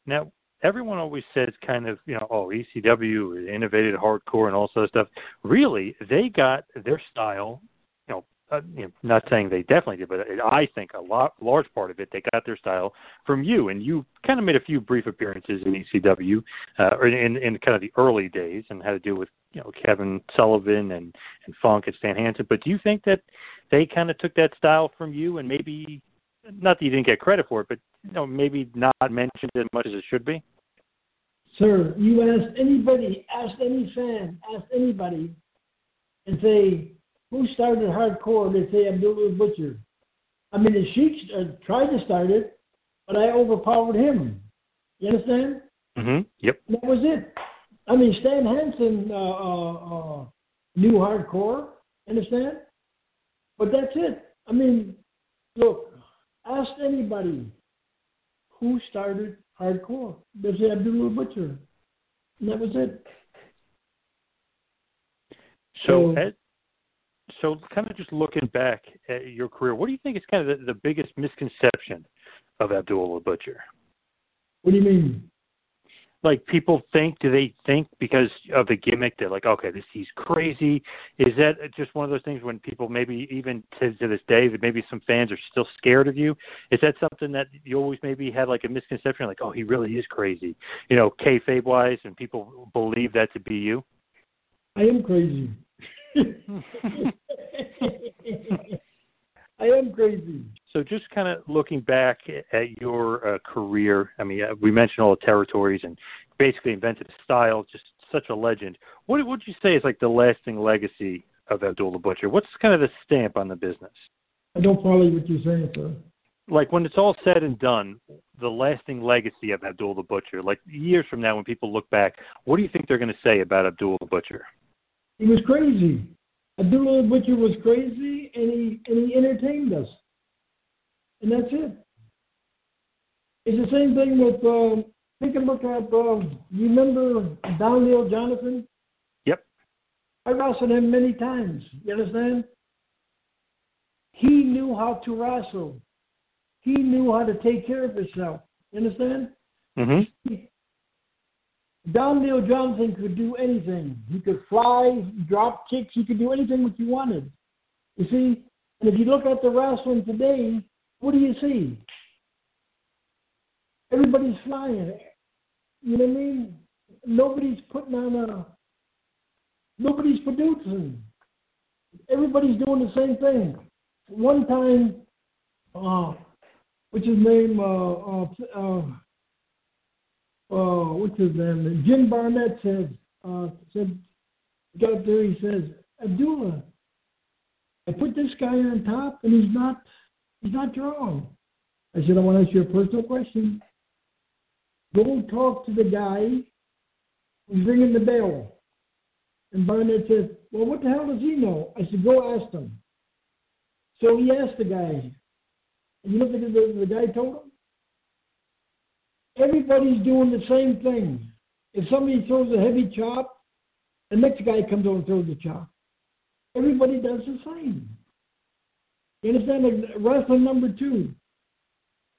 Speaker 13: now, everyone always says kind of, you know, oh, ECW innovated hardcore and all sorts of stuff. Really, they got their style, you know, uh, you know, not saying they definitely did, but I think a lot, large part of it, they got their style from you, and you kind of made a few brief appearances in ECW, uh, or in, in kind of the early days, and had to do with you know Kevin Sullivan and and Funk and Stan Hansen. But do you think that they kind of took that style from you, and maybe not that you didn't get credit for it, but you know maybe not mentioned as much as it should be?
Speaker 15: Sir, you ask anybody, ask any fan, ask anybody, and say who started hardcore, they say Abdullah Butcher. I mean, the Sheik uh, tried to start it, but I overpowered him. You understand?
Speaker 13: Mm-hmm. Yep.
Speaker 15: That was it. I mean, Stan Hansen uh, uh, uh, knew hardcore. Understand? But that's it. I mean, look, ask anybody who started hardcore. Say Abdullah Butcher. And that was it.
Speaker 13: So, so so kind of just looking back at your career, what do you think is kind of the, the biggest misconception of Abdullah Butcher?
Speaker 15: What do you mean?
Speaker 13: Like people think, do they think because of the gimmick they're like, okay, this he's crazy? Is that just one of those things when people maybe even to, to this day that maybe some fans are still scared of you? Is that something that you always maybe had like a misconception, like, oh, he really is crazy, you know, kayfabe wise, and people believe that to be you?
Speaker 15: I am crazy. I am crazy.
Speaker 13: So, just kind of looking back at your uh, career, I mean, uh, we mentioned all the territories and basically invented a style, just such a legend. What would you say is like the lasting legacy of Abdullah the Butcher? What's kind of the stamp on the business?
Speaker 15: I don't follow what you're saying, sir.
Speaker 13: Like when it's all said and done, the lasting legacy of Abdullah Butcher, like years from now when people look back, what do you think they're going to say about Abdullah Butcher?
Speaker 15: He was crazy. Abdullah the Butcher was crazy, and he and he entertained us, and that's it. It's the same thing with. Um, take a look at. Um, you remember Don Leo Jonathan?
Speaker 13: Yep.
Speaker 15: I wrestled him many times. You understand? He knew how to wrestle. He knew how to take care of himself. You understand?
Speaker 13: Mm-hmm.
Speaker 15: Don Leo Jonathan could do anything. He could fly, drop kicks. He could do anything that you wanted. You see, and if you look at the wrestling today, what do you see? Everybody's flying. You know what I mean? Nobody's putting on a. Nobody's producing. Everybody's doing the same thing. One time, uh, what's his name? Uh, uh, uh, uh, what's his name? Jim Barnett said, uh, said, got up there, he says, Abdullah, I put this guy on top and he's not, he's not wrong. I said, I want to ask you a personal question. Go talk to the guy who's ringing the bell. And Barnett said, well, what the hell does he know? I said, go ask him. So he asked the guy. And you know what the, the guy told him? everybody's doing the same thing. If somebody throws a heavy chop, the next guy comes over and throws the chop. Everybody does the same. You understand? Like wrestling number two.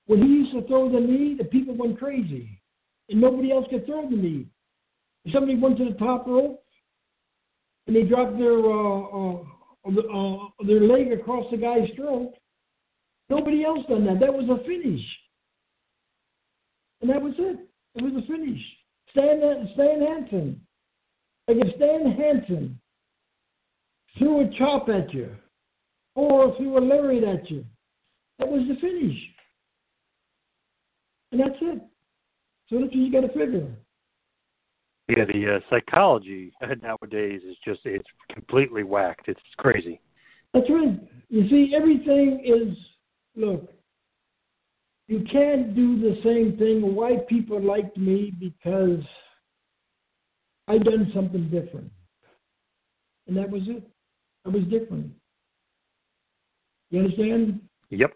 Speaker 15: When he used to throw the knee, the people went crazy. And nobody else could throw the knee. If somebody went to the top rope and they dropped their uh, uh, uh, their leg across the guy's throat, nobody else done that. That was a finish. And that was it. It was a finish. Stan, Stan Hansen. Like if Stan Hansen threw a chop at you or threw a lariat at you, that was the finish. And that's it. So that's what you got to figure.
Speaker 13: Yeah, the uh, psychology nowadays is just, it's completely whacked. It's crazy.
Speaker 15: That's right. You see, everything is, look, you can't do the same thing. Why people liked me because I done something different, and that was it. I was different. You understand?
Speaker 13: Yep.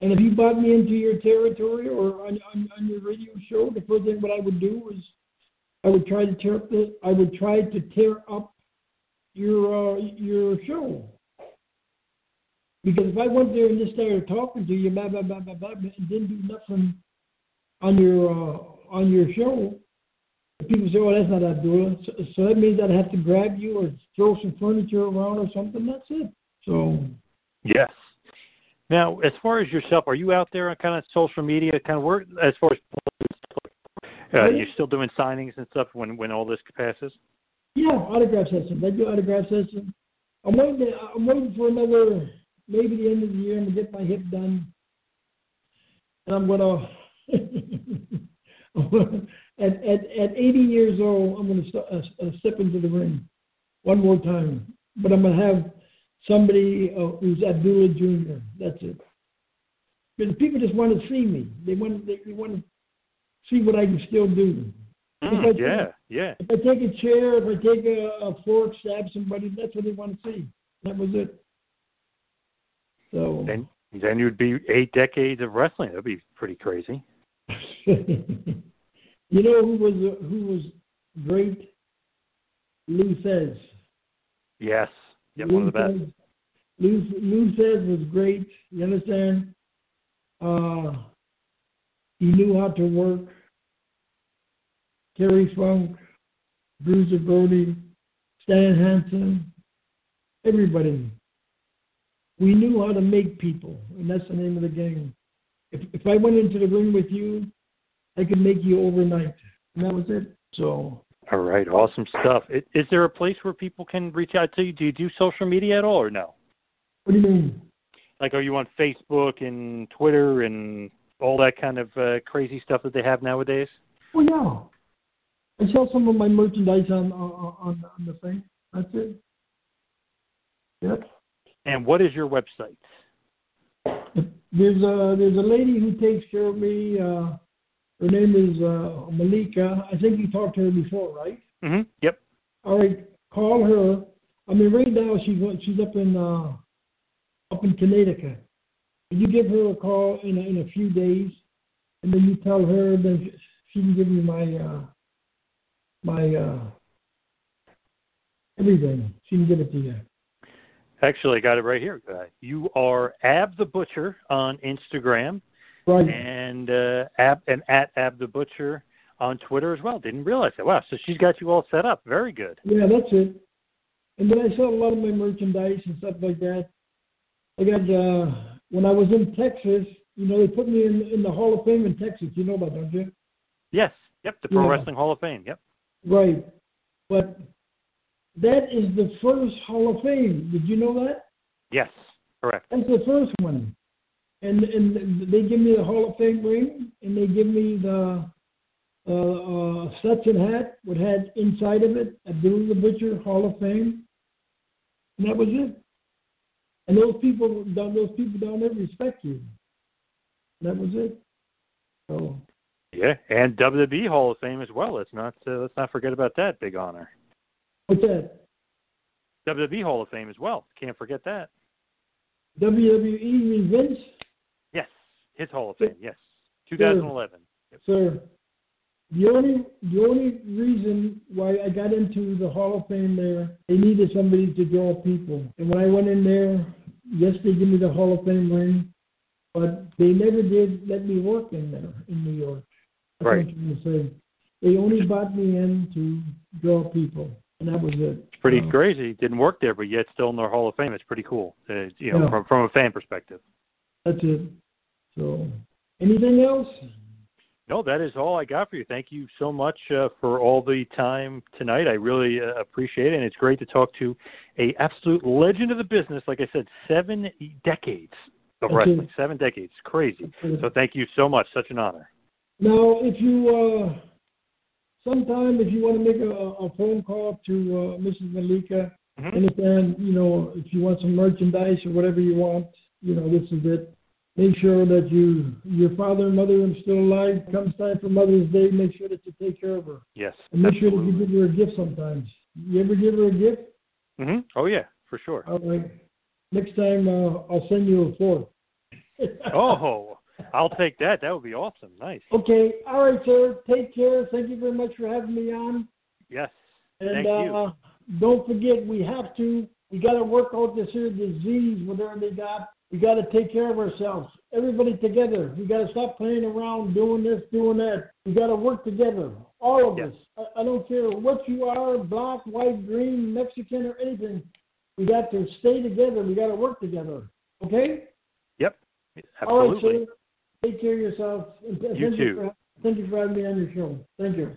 Speaker 15: And if you brought me into your territory or on, on, on your radio show, the first thing what I would do was I would try to tear up the I would try to tear up your uh, your show. Because if I went there and just started talking to you, blah blah blah blah blah, and didn't do nothing on your uh, on your show, people say, "Oh, that's not Abdullah." So, so that means I'd have to grab you or throw some furniture around or something. That's it. So
Speaker 13: Yes. Now, as far as yourself, are you out there on kind of social media, kind of where, as far as uh, you're still doing signings and stuff when when all this passes?
Speaker 15: Yeah, autograph sessions. I do autograph sessions. I'm waiting. To, I'm waiting for another, maybe the end of the year. I'm gonna get my hip done, and I'm gonna. at, at at 80 years old, I'm gonna st- uh, uh, step into the ring one more time, but I'm gonna have somebody uh, who's Abdullah Jr. That's it. Because people just want to see me. They want they, they want to see what I can still do.
Speaker 13: Mm,
Speaker 15: If
Speaker 13: yeah,
Speaker 15: take-
Speaker 13: yeah.
Speaker 15: If I take a chair, if I take a, a fork, stab somebody, that's what they want to see. That was it. So
Speaker 13: Then then you'd be eight decades of wrestling. That'd be pretty crazy.
Speaker 15: you know who was who was great? Lou Thesz.
Speaker 13: Yes. Yep, one of the best.
Speaker 15: Lou, Thesz was great. You understand? Uh, he knew how to work. Terry Funk, Bruiser Brody, Stan Hansen, everybody. We knew how to make people, and that's the name of the game. If if I went into the ring with you, I could make you overnight, and that was it. So
Speaker 13: All right, awesome stuff. Is there a place where people can reach out to you? Do you do social media at all, or no?
Speaker 15: What do you mean?
Speaker 13: Like, are you on Facebook and Twitter and all that kind of uh, crazy stuff that they have nowadays?
Speaker 15: Well, yeah. I sell some of my merchandise on on on, the thing. That's it. Yep.
Speaker 13: And what is your website?
Speaker 15: There's a there's a lady who takes care of me. Uh, her name is uh, Malika. I think you talked to her before, right?
Speaker 13: Mm-hmm. Yep.
Speaker 15: All right, call her. I mean, right now she's she's up in uh, up in Connecticut. You give her a call in a, in a few days, and then you tell her that she can give you my uh, my uh, everything. She can give it to you.
Speaker 13: Actually, I got it right here. Uh, you are Ab the Butcher on Instagram,
Speaker 15: Right.
Speaker 13: and uh, Ab and at Ab the Butcher on Twitter as well. Didn't realize that. Wow, so she's got you all set up. Very good.
Speaker 15: Yeah, that's it. And then I sell a lot of my merchandise and stuff like that. I got uh when I was in Texas, you know, they put me in in the Hall of Fame in Texas. You know about that, don't you?
Speaker 13: Yes. Yep. The Pro
Speaker 15: Yeah.
Speaker 13: Wrestling Hall of Fame. Yep.
Speaker 15: Right. But that is the first Hall of Fame. Did you know that?
Speaker 13: Yes. Correct.
Speaker 15: That's the first one. And and they give me the Hall of Fame ring, and they give me the uh, uh, Stetson hat, what had inside of it Abdul the Butcher Hall of Fame, and that was it. And those people down those people down there respect you. That was it. So
Speaker 13: Yeah, and WWE Hall of Fame as well. Let's not uh, let's not forget about that big honor.
Speaker 15: what's that?
Speaker 13: WWE Hall of Fame as well. Can't forget that.
Speaker 15: WWE E Vince,
Speaker 13: Yes, his Hall of Fame. Yes, 2011.
Speaker 15: sir. The only the only reason why I got into the Hall of Fame there, they needed somebody to draw people. And when I went in there, yes, they gave me the Hall of Fame ring, but they never did let me work in there in New York. That's
Speaker 13: Right.
Speaker 15: what I'm trying to say. They only brought me in to draw people, and that was it.
Speaker 13: It's pretty
Speaker 15: Uh,
Speaker 13: crazy. Didn't work there, but yet still in the Hall of Fame. It's pretty cool. Uh, you know,
Speaker 15: Yeah.
Speaker 13: from from a fan perspective.
Speaker 15: That's it. So, anything else?
Speaker 13: No, that is all I got for you. Thank you so much uh, for all the time tonight. I really uh, appreciate it, and it's great to talk to a absolute legend of the business. Like I said, seven decades of
Speaker 15: Thank you.
Speaker 13: seven decades, crazy. So thank you so much. Such an honor.
Speaker 15: Now, if you uh, sometime if you want to make a, a phone call to uh, Mrs. Malika,
Speaker 13: Mm-hmm.
Speaker 15: understand, you know, if you want some merchandise or whatever you want, you know, this is it. Make sure that you, your father and mother are still alive. Comes time for Mother's Day, make sure that you take care of her.
Speaker 13: Yes.
Speaker 15: And make sure that you give her a gift sometimes. You ever give her a gift?
Speaker 13: Mm hmm Oh yeah, for sure.
Speaker 15: All right. Next time, uh, I'll send you a fork.
Speaker 13: Oh, I'll take that. That would be awesome. Nice.
Speaker 15: Okay. All right, sir. Take care. Thank you very much for having me on.
Speaker 13: Yes.
Speaker 15: And
Speaker 13: Thank
Speaker 15: uh,
Speaker 13: you.
Speaker 15: don't forget, we have to. We got to work out this here disease, whatever they got. We got to take care of ourselves. Everybody together. We got to stop playing around, doing this, doing that. We got to work together. All of us. I, I don't care what you are, black, white, green, Mexican, or anything. We got to stay together. We got to work together. Okay.
Speaker 7: Yep.
Speaker 15: All right,
Speaker 7: Absolutely.
Speaker 15: sir. Take care of yourself.
Speaker 7: You
Speaker 15: thank
Speaker 7: too.
Speaker 15: for, thank you for having me on your show. Thank you.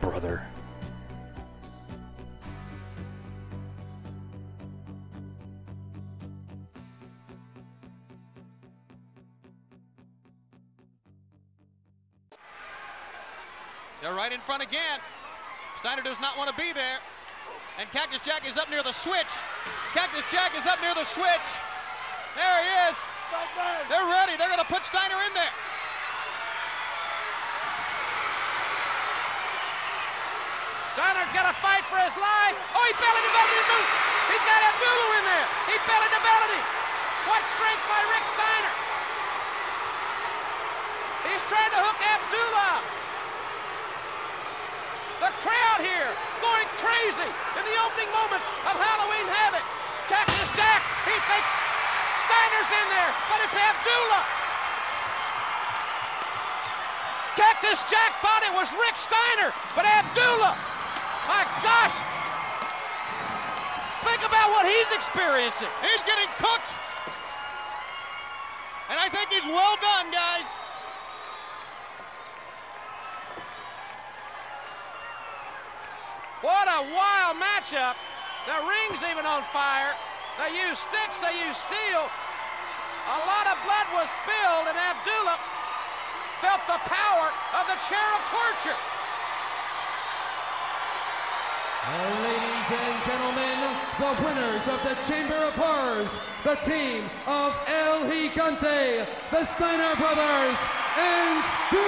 Speaker 13: brother.
Speaker 3: They're right in front again. Steiner does not want to be there. And Cactus Jack is up near the switch. Cactus Jack is up near the switch. There he is. They're ready. They're going to put Steiner in there.
Speaker 11: Steiner's got to fight for his life. Oh, he belly to belly to. He's got Abdullah in there. He belly to belly. What strength by Rick Steiner. He's trying to hook Abdullah. The crowd here going crazy in the opening moments of Halloween Havoc. Cactus Jack, he thinks Steiner's in there, but it's Abdullah. Cactus Jack thought it was Rick Steiner, but Abdullah. My gosh. Think about what he's experiencing.
Speaker 3: He's getting cooked. And I think he's well done, guys.
Speaker 11: What a wild matchup. The ring's even on fire. They use sticks, they use steel. A lot of blood was spilled, and Abdullah felt the power of the chair of torture.
Speaker 9: And ladies and gentlemen, the winners of the Chamber of Horrors, the team of El Gigante, the Steiner Brothers, and Sting!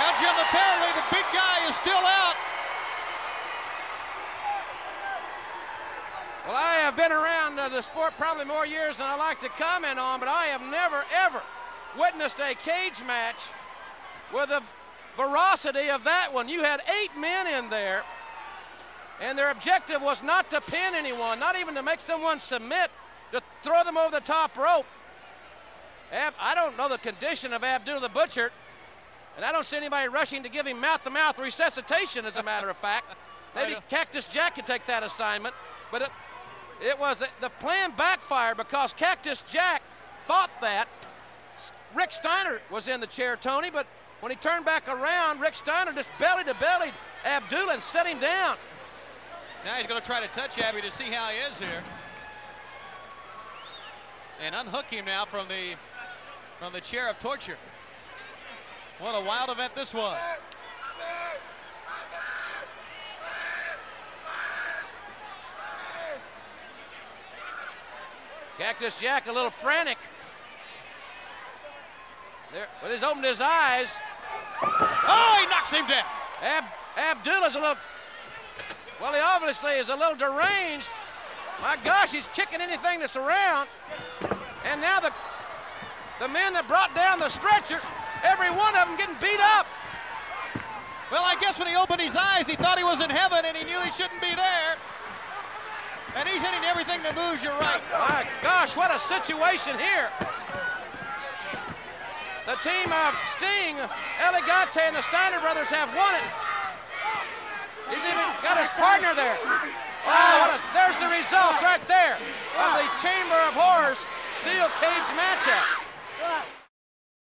Speaker 3: Now, Jim, apparently the big guy is still out.
Speaker 11: Well, I have been around uh, the sport probably more years than I like to comment on, but I have never, ever witnessed a cage match with the veracity of that one. You had eight men in there, and their objective was not to pin anyone, not even to make someone submit, to throw them over the top rope. Ab- I don't know the condition of Abdul the Butcher, and I don't see anybody rushing to give him mouth-to-mouth resuscitation, as a matter of fact. Maybe Cactus Jack could take that assignment, but it, it was the plan backfired because Cactus Jack thought that Rick Steiner was in the chair, Tony, but when he turned back around, Rick Steiner just belly to belly Abdullah and set him down.
Speaker 3: Now he's going to try to touch Abby to see how he is here. And unhook him now from the from the chair of torture. What a wild event this was.
Speaker 11: Cactus Jack a little frantic. There, but he's opened his eyes.
Speaker 3: Oh, he knocks him down.
Speaker 11: Ab, Abdullah's a little, well, he obviously is a little deranged. My gosh, he's kicking anything that's around. And now the, the men that brought down the stretcher, every one of them getting beat up.
Speaker 3: Well, I guess when he opened his eyes, he thought he was in heaven and he knew he shouldn't be there. And he's hitting everything that moves, you're right.
Speaker 11: My gosh, what a situation here. The team of Sting, El Gigante, and the Steiner brothers have won it. He's even got his partner there. A, there's the results right there of the Chamber of Horrors steel cage matchup.